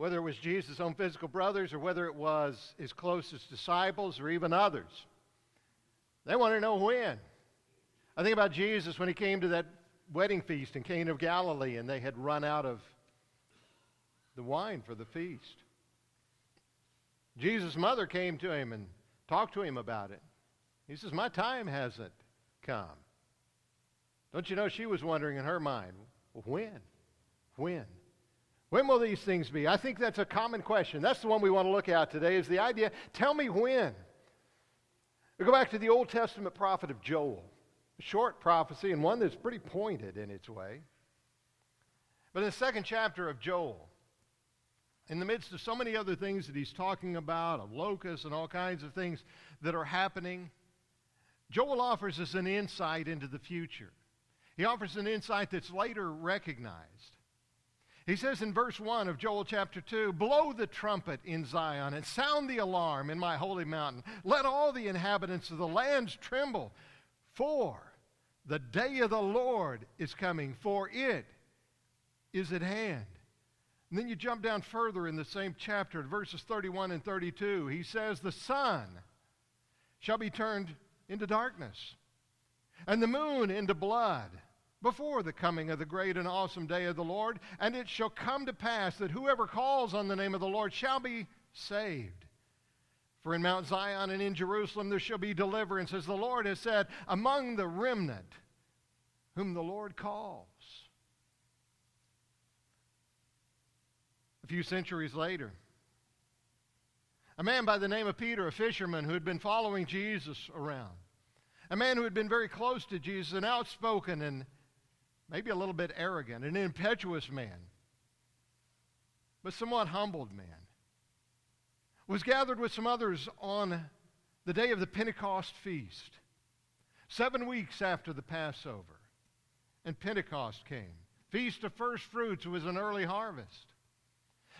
whether it was Jesus' own physical brothers or whether it was his closest disciples or even others. They want to know when. I think about Jesus when he came to that wedding feast in Cana of Galilee and they had run out of the wine for the feast. Jesus' mother came to him and talked to him about it. He says, My time hasn't come. Don't you know she was wondering in her mind, when? When? When will these things be? I think that's a common question. That's the one we want to look at today is the idea, tell me when. We go back to the Old Testament prophet of Joel. A short prophecy and one that's pretty pointed in its way. But in the second chapter of Joel, in the midst of so many other things that he's talking about, of locusts and all kinds of things that are happening, Joel offers us an insight into the future. He offers an insight that's later recognized. He says in verse 1 of Joel chapter 2 Blow the trumpet in Zion and sound the alarm in my holy mountain. Let all the inhabitants of the lands tremble, for the day of the Lord is coming, for it is at hand. And then you jump down further in the same chapter, verses 31 and 32. He says, The sun shall be turned into darkness, and the moon into blood before the coming of the great and awesome day of the Lord. And it shall come to pass that whoever calls on the name of the Lord shall be saved. For in Mount Zion and in Jerusalem there shall be deliverance, as the Lord has said, among the remnant whom the Lord calls. A few centuries later, a man by the name of Peter, a fisherman who had been following Jesus around, a man who had been very close to Jesus, and outspoken and maybe a little bit arrogant, an impetuous man, but somewhat humbled man, was gathered with some others on the day of the Pentecost feast, seven weeks after the Passover. And Pentecost came. Feast of First Fruits was an early harvest.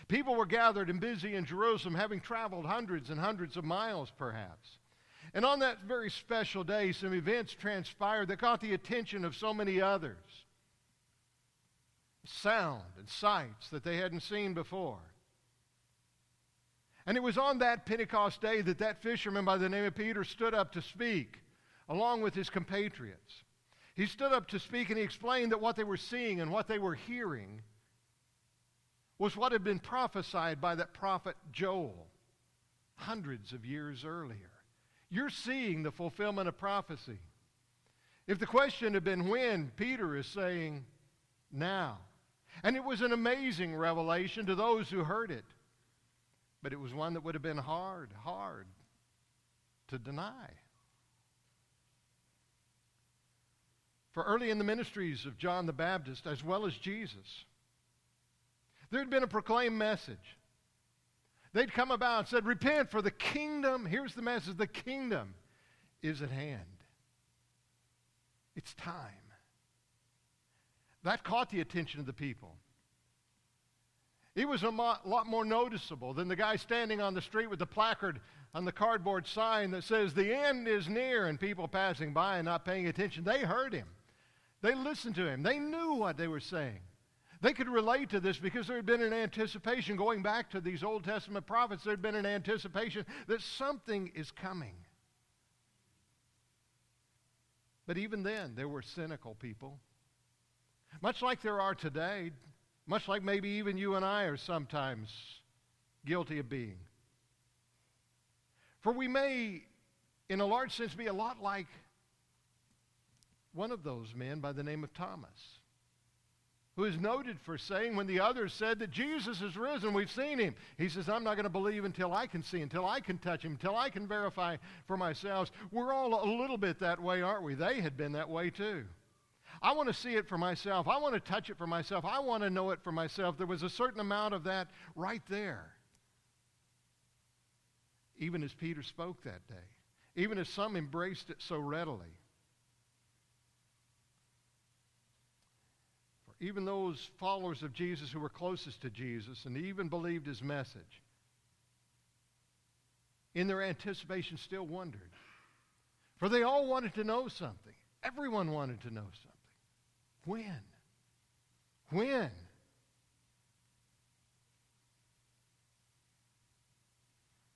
People were gathered and busy in Jerusalem, having traveled hundreds and hundreds of miles, perhaps. And on that very special day, some events transpired that caught the attention of so many others sound and sights that they hadn't seen before. And it was on that Pentecost day that that fisherman by the name of Peter stood up to speak, along with his compatriots. He stood up to speak and he explained that what they were seeing and what they were hearing was what had been prophesied by that prophet Joel hundreds of years earlier. You're seeing the fulfillment of prophecy. If the question had been when, Peter is saying now. And it was an amazing revelation to those who heard it. But it was one that would have been hard, hard to deny. For early in the ministries of John the Baptist, as well as Jesus, there had been a proclaimed message. They'd come about and said, Repent, for the kingdom, here's the message the kingdom is at hand. It's time. That caught the attention of the people. It was a lot more noticeable than the guy standing on the street with the placard on the cardboard sign that says, The end is near, and people passing by and not paying attention. They heard him. They listened to him. They knew what they were saying. They could relate to this because there had been an anticipation, going back to these Old Testament prophets, there had been an anticipation that something is coming. But even then, there were cynical people much like there are today, much like maybe even you and I are sometimes guilty of being. For we may, in a large sense, be a lot like one of those men by the name of Thomas, who is noted for saying, when the others said that Jesus is risen, we've seen him, he says, I'm not going to believe until I can see, until I can touch him, until I can verify for myself. We're all a little bit that way, aren't we? They had been that way too. I want to see it for myself. I want to touch it for myself. I want to know it for myself. There was a certain amount of that right there. Even as Peter spoke that day, even as some embraced it so readily. For even those followers of Jesus who were closest to Jesus and even believed his message, in their anticipation, still wondered. For they all wanted to know something. Everyone wanted to know something. When? When?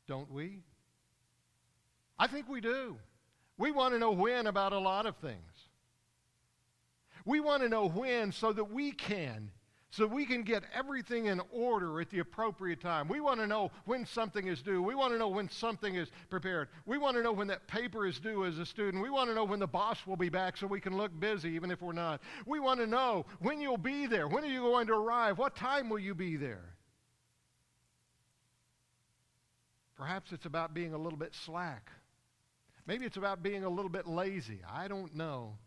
Don't we? I think we do. We want to know when about a lot of things. We want to know when so that we can so we can get everything in order at the appropriate time. We want to know when something is due. We want to know when something is prepared. We want to know when that paper is due as a student. We want to know when the boss will be back so we can look busy even if we're not. We want to know when you'll be there. When are you going to arrive? What time will you be there? Perhaps it's about being a little bit slack. Maybe it's about being a little bit lazy. I don't know.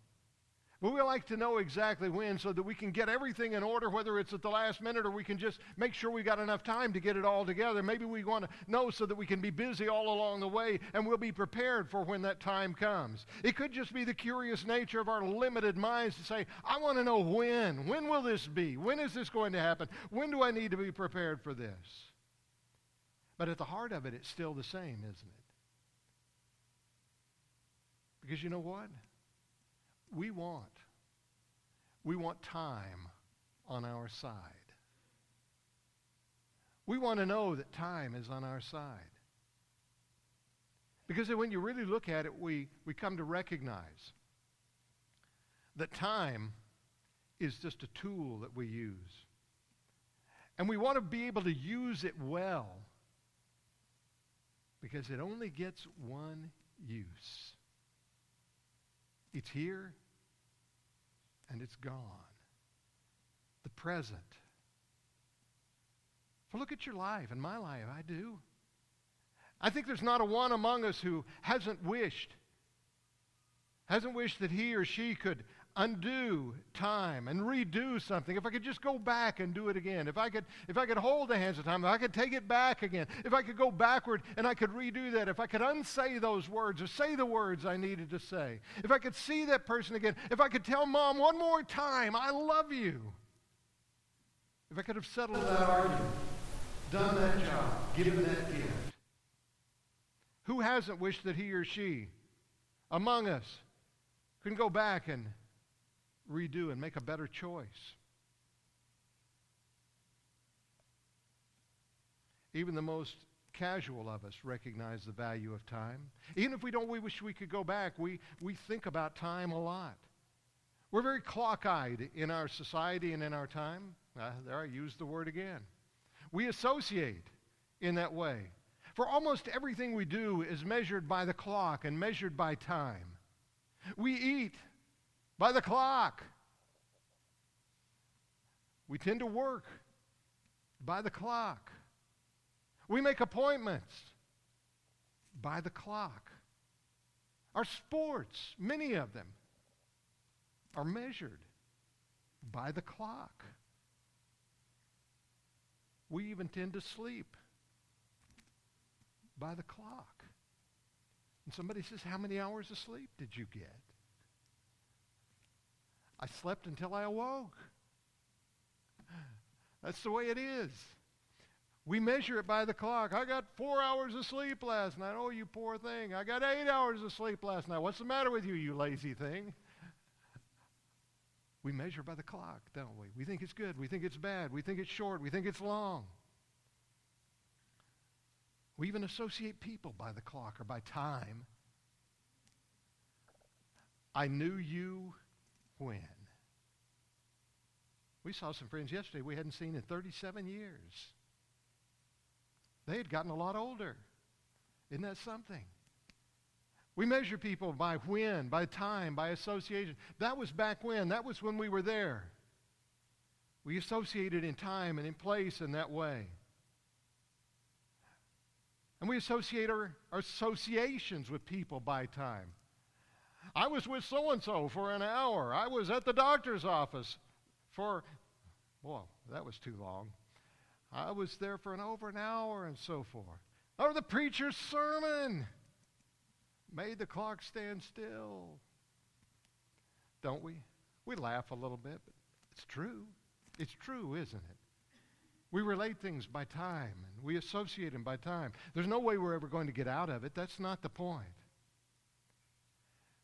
But we like to know exactly when so that we can get everything in order, whether it's at the last minute or we can just make sure we got enough time to get it all together. Maybe we want to know so that we can be busy all along the way and we'll be prepared for when that time comes. It could just be the curious nature of our limited minds to say, I want to know when. When will this be? When is this going to happen? When do I need to be prepared for this? But at the heart of it, it's still the same, isn't it? Because you know what? We want. We want time on our side. We want to know that time is on our side. Because when you really look at it, we, we come to recognize that time is just a tool that we use. And we want to be able to use it well because it only gets one use. It's here and it's gone. The present. For look at your life and my life. I do. I think there's not a one among us who hasn't wished, hasn't wished that he or she could undo time and redo something, if I could just go back and do it again, if I could, if I could hold the hands of time, if I could take it back again, if I could go backward and I could redo that, if I could unsay those words or say the words I needed to say, if I could see that person again, if I could tell mom one more time, I love you, if I could have settled that argument, done that job, given that gift. Who hasn't wished that he or she among us can go back and redo and make a better choice. Even the most casual of us recognize the value of time. Even if we don't we wish we could go back, we, we think about time a lot. We're very clock-eyed in our society and in our time. Uh, there I used the word again. We associate in that way. For almost everything we do is measured by the clock and measured by time. We eat by the clock. We tend to work by the clock. We make appointments by the clock. Our sports, many of them, are measured by the clock. We even tend to sleep by the clock. And somebody says, How many hours of sleep did you get? I slept until I awoke. That's the way it is. We measure it by the clock. I got four hours of sleep last night. Oh, you poor thing. I got eight hours of sleep last night. What's the matter with you, you lazy thing? We measure by the clock, don't we? We think it's good. We think it's bad. We think it's short. We think it's long. We even associate people by the clock or by time. I knew you when? We saw some friends yesterday we hadn't seen in 37 years. They had gotten a lot older. Isn't that something? We measure people by when, by time, by association. That was back when. That was when we were there. We associated in time and in place in that way. And we associate our, our associations with people by time. I was with so and so for an hour. I was at the doctor's office for, well, that was too long. I was there for an over an hour and so forth. Or the preacher's sermon made the clock stand still. Don't we? We laugh a little bit, but it's true. It's true, isn't it? We relate things by time and we associate them by time. There's no way we're ever going to get out of it. That's not the point.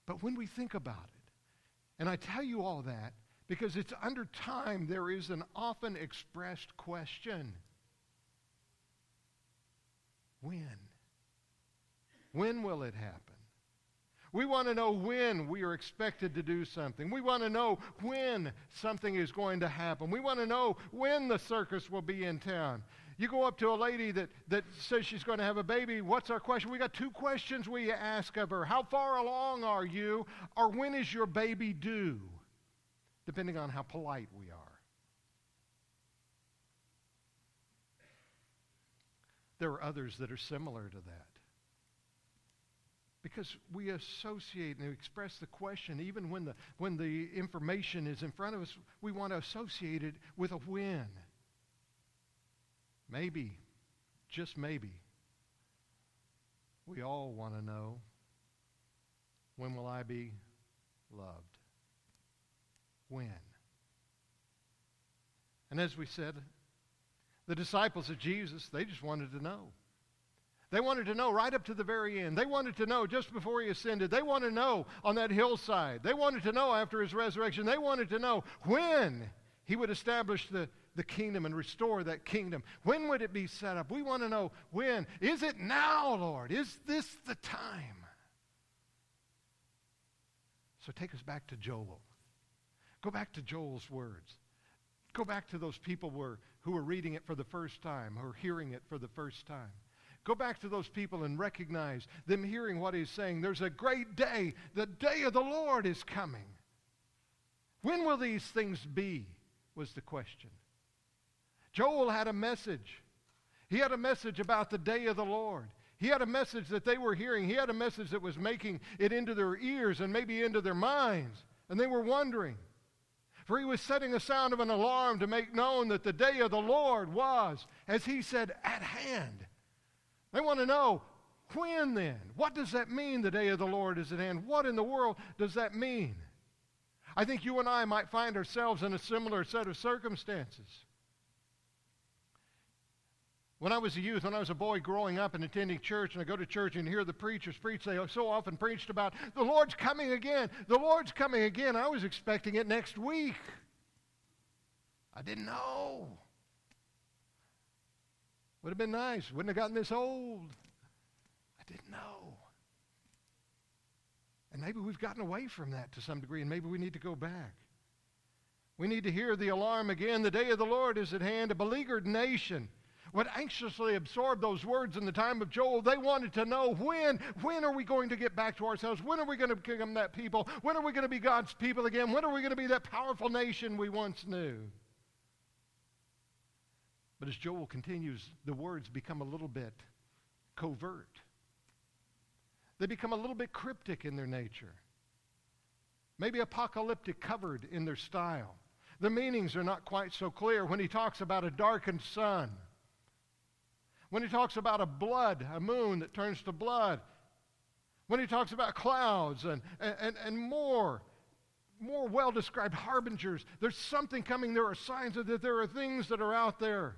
But when we think about it, and I tell you all that because it's under time there is an often expressed question. When? When will it happen? We want to know when we are expected to do something. We want to know when something is going to happen. We want to know when the circus will be in town. You go up to a lady that, that says she's going to have a baby. What's our question? We got two questions we ask of her. How far along are you? Or when is your baby due? Depending on how polite we are. There are others that are similar to that. Because we associate and express the question, even when the, when the information is in front of us, we want to associate it with a when. Maybe, just maybe, we all want to know when will I be loved? When? And as we said, the disciples of Jesus, they just wanted to know. They wanted to know right up to the very end. They wanted to know just before he ascended. They wanted to know on that hillside. They wanted to know after his resurrection. They wanted to know when he would establish the, the kingdom and restore that kingdom. When would it be set up? We want to know when. Is it now, Lord? Is this the time? So take us back to Joel. Go back to Joel's words. Go back to those people who were, who were reading it for the first time or hearing it for the first time. Go back to those people and recognize them hearing what he's saying. There's a great day. The day of the Lord is coming. When will these things be? Was the question. Joel had a message. He had a message about the day of the Lord. He had a message that they were hearing. He had a message that was making it into their ears and maybe into their minds. And they were wondering. For he was setting the sound of an alarm to make known that the day of the Lord was, as he said, at hand. They want to know when then? What does that mean, the day of the Lord is at hand? What in the world does that mean? I think you and I might find ourselves in a similar set of circumstances. When I was a youth, when I was a boy growing up and attending church, and I go to church and hear the preachers preach, they so often preached about the Lord's coming again. The Lord's coming again. I was expecting it next week. I didn't know. Would have been nice. Wouldn't have gotten this old. I didn't know. And maybe we've gotten away from that to some degree, and maybe we need to go back. We need to hear the alarm again. The day of the Lord is at hand. A beleaguered nation would anxiously absorb those words in the time of Joel. They wanted to know when, when are we going to get back to ourselves? When are we going to become that people? When are we going to be God's people again? When are we going to be that powerful nation we once knew? But as Joel continues, the words become a little bit covert. They become a little bit cryptic in their nature, maybe apocalyptic covered in their style. The meanings are not quite so clear when he talks about a darkened sun, when he talks about a blood, a moon that turns to blood, when he talks about clouds and, and, and more more well described harbingers. There's something coming. There are signs that there are things that are out there.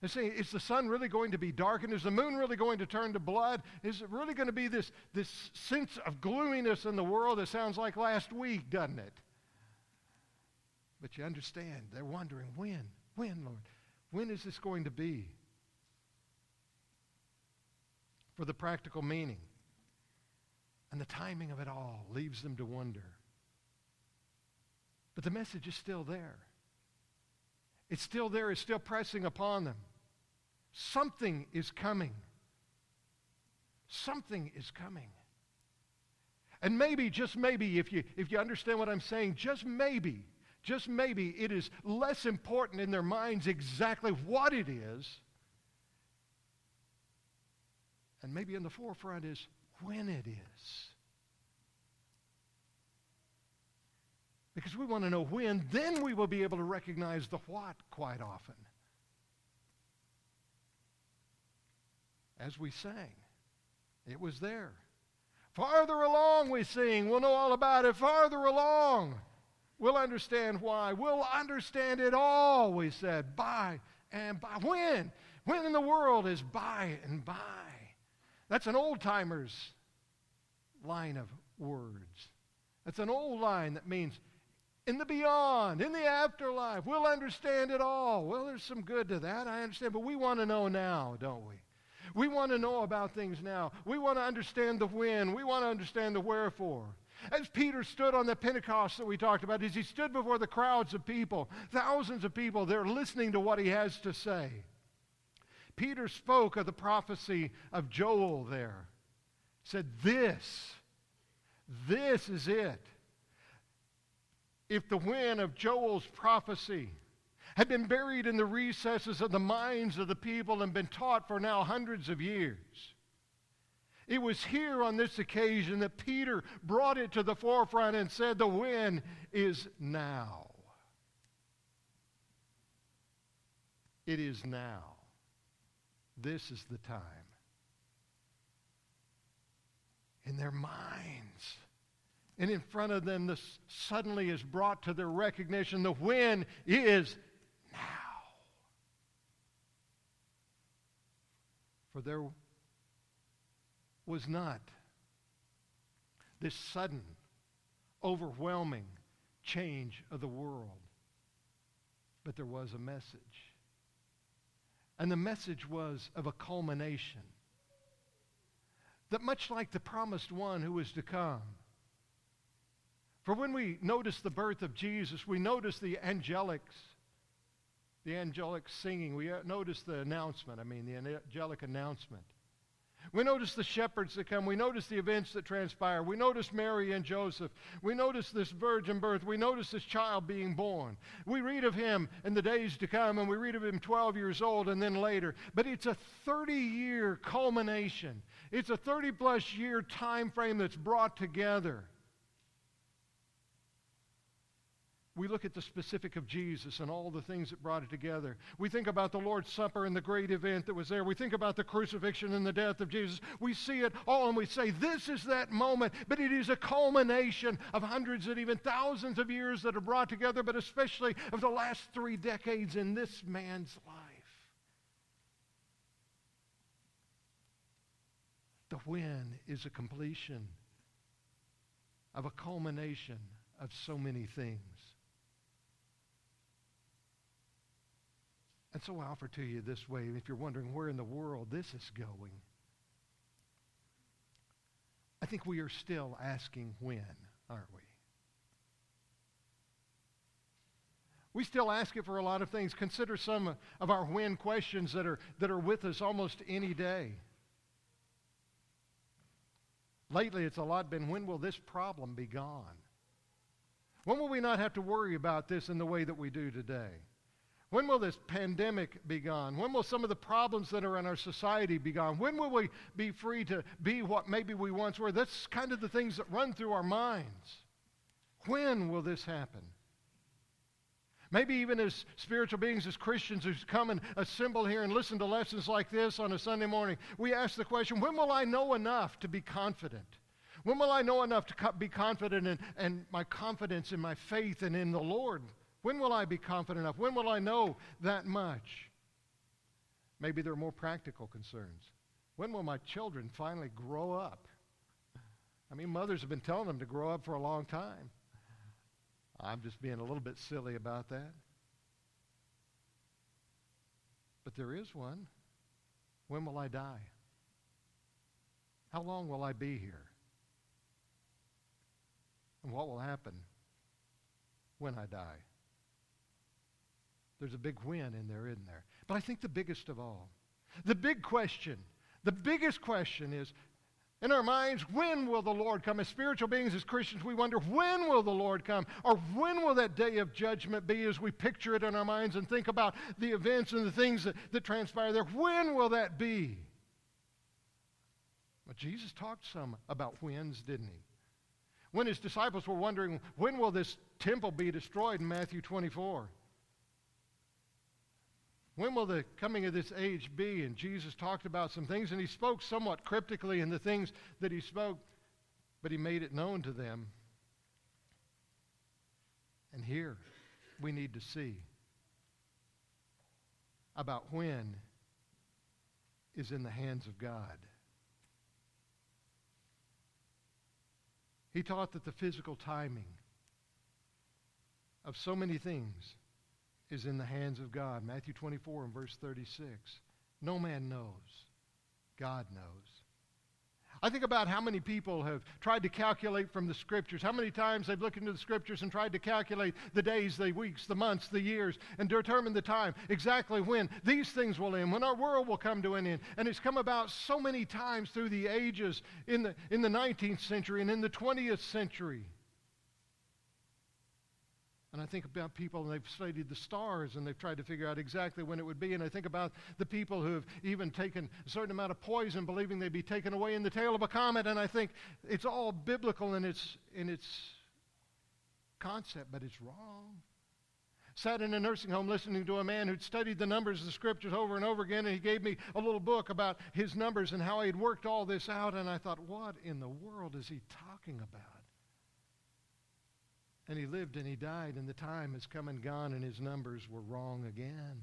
They're saying, is the sun really going to be darkened? Is the moon really going to turn to blood? Is it really going to be this, this sense of gloominess in the world that sounds like last week, doesn't it? But you understand, they're wondering, when? When, Lord? When is this going to be? For the practical meaning and the timing of it all leaves them to wonder. But the message is still there. It's still there, it's still pressing upon them. Something is coming. Something is coming. And maybe, just maybe, if you, if you understand what I'm saying, just maybe, just maybe it is less important in their minds exactly what it is. And maybe in the forefront is when it is. Because we want to know when, then we will be able to recognize the what quite often. As we sang. It was there. Farther along we sing. We'll know all about it. Farther along. We'll understand why. We'll understand it all, we said. By and by. When? When in the world is by and by? That's an old timer's line of words. That's an old line that means in the beyond, in the afterlife. We'll understand it all. Well, there's some good to that, I understand, but we want to know now, don't we? We want to know about things now. We want to understand the when. We want to understand the wherefore. As Peter stood on the Pentecost that we talked about, as he stood before the crowds of people, thousands of people, they're listening to what he has to say. Peter spoke of the prophecy of Joel there. Said, This, this is it. If the wind of Joel's prophecy had been buried in the recesses of the minds of the people and been taught for now hundreds of years, it was here on this occasion that Peter brought it to the forefront and said, The win is now. It is now. This is the time. In their minds. And in front of them, this suddenly is brought to their recognition the win is now. For there was not this sudden, overwhelming change of the world, but there was a message. And the message was of a culmination. That much like the promised one who was to come, for when we notice the birth of Jesus, we notice the angelics, the angelic singing. We uh, notice the announcement, I mean, the angelic announcement. We notice the shepherds that come. We notice the events that transpire. We notice Mary and Joseph. We notice this virgin birth. We notice this child being born. We read of him in the days to come, and we read of him 12 years old and then later. But it's a 30 year culmination, it's a 30 plus year time frame that's brought together. We look at the specific of Jesus and all the things that brought it together. We think about the Lord's Supper and the great event that was there. We think about the crucifixion and the death of Jesus. We see it all and we say, this is that moment. But it is a culmination of hundreds and even thousands of years that are brought together, but especially of the last three decades in this man's life. The when is a completion of a culmination of so many things. And so I offer to you this way, if you're wondering where in the world this is going, I think we are still asking when, aren't we? We still ask it for a lot of things. Consider some of our when questions that are, that are with us almost any day. Lately, it's a lot been when will this problem be gone? When will we not have to worry about this in the way that we do today? When will this pandemic be gone? When will some of the problems that are in our society be gone? When will we be free to be what maybe we once were? That's kind of the things that run through our minds. When will this happen? Maybe even as spiritual beings, as Christians who come and assemble here and listen to lessons like this on a Sunday morning, we ask the question when will I know enough to be confident? When will I know enough to be confident in, and my confidence in my faith and in the Lord? When will I be confident enough? When will I know that much? Maybe there are more practical concerns. When will my children finally grow up? I mean, mothers have been telling them to grow up for a long time. I'm just being a little bit silly about that. But there is one. When will I die? How long will I be here? And what will happen when I die? There's a big win in there, isn't there? But I think the biggest of all, the big question, the biggest question is in our minds, when will the Lord come? As spiritual beings, as Christians, we wonder, when will the Lord come? Or when will that day of judgment be as we picture it in our minds and think about the events and the things that, that transpire there? When will that be? Well, Jesus talked some about whens, didn't he? When his disciples were wondering, when will this temple be destroyed in Matthew 24? When will the coming of this age be? And Jesus talked about some things, and he spoke somewhat cryptically in the things that he spoke, but he made it known to them. And here we need to see about when is in the hands of God. He taught that the physical timing of so many things is in the hands of God. Matthew 24 and verse 36. No man knows. God knows. I think about how many people have tried to calculate from the scriptures, how many times they've looked into the scriptures and tried to calculate the days, the weeks, the months, the years, and determine the time, exactly when these things will end, when our world will come to an end. And it's come about so many times through the ages in the, in the 19th century and in the 20th century. And I think about people, and they've studied the stars, and they've tried to figure out exactly when it would be. And I think about the people who have even taken a certain amount of poison, believing they'd be taken away in the tail of a comet. And I think it's all biblical in its, in its concept, but it's wrong. Sat in a nursing home listening to a man who'd studied the numbers of the scriptures over and over again, and he gave me a little book about his numbers and how he had worked all this out. And I thought, what in the world is he talking about? And he lived and he died, and the time has come and gone, and his numbers were wrong again.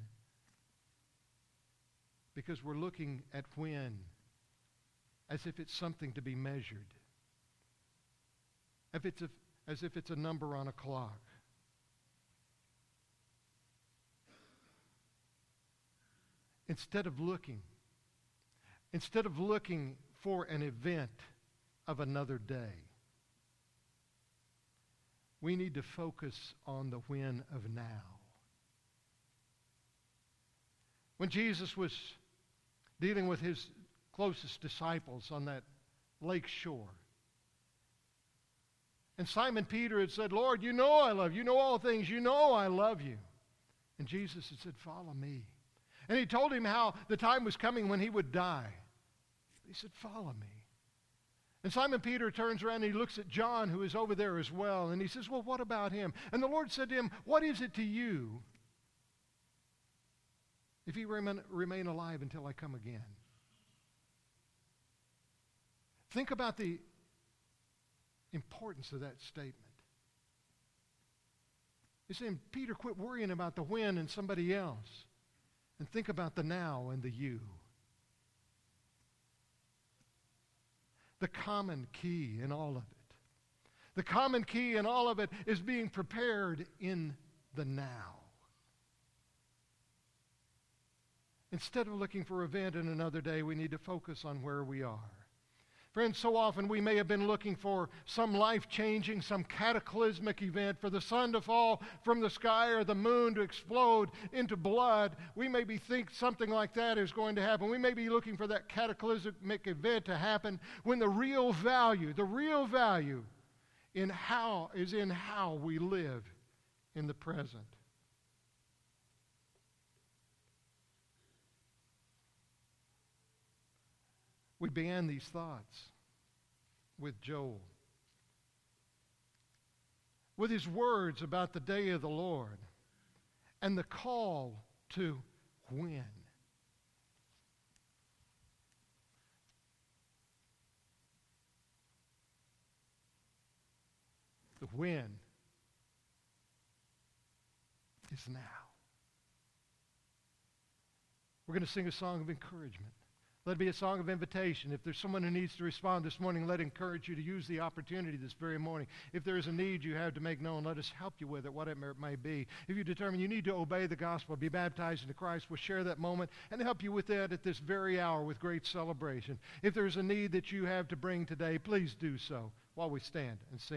Because we're looking at when as if it's something to be measured, if it's a, as if it's a number on a clock. Instead of looking, instead of looking for an event of another day, we need to focus on the when of now. When Jesus was dealing with his closest disciples on that lake shore, and Simon Peter had said, Lord, you know I love you. You know all things. You know I love you. And Jesus had said, Follow me. And he told him how the time was coming when he would die. He said, Follow me. And Simon Peter turns around and he looks at John, who is over there as well, and he says, Well, what about him? And the Lord said to him, What is it to you if he remain, remain alive until I come again? Think about the importance of that statement. He's saying, Peter, quit worrying about the when and somebody else, and think about the now and the you. The common key in all of it. The common key in all of it is being prepared in the now. Instead of looking for event in another day, we need to focus on where we are. Friends, so often we may have been looking for some life changing, some cataclysmic event, for the sun to fall from the sky or the moon to explode into blood. We maybe think something like that is going to happen. We may be looking for that cataclysmic event to happen when the real value, the real value in how is in how we live in the present. We began these thoughts with Joel. With his words about the day of the Lord and the call to win. The win is now. We're going to sing a song of encouragement. Let it be a song of invitation. If there's someone who needs to respond this morning, let encourage you to use the opportunity this very morning. If there is a need you have to make known, let us help you with it, whatever it may be. If you determine you need to obey the gospel, be baptized into Christ, we'll share that moment and help you with that at this very hour with great celebration. If there's a need that you have to bring today, please do so while we stand and sing.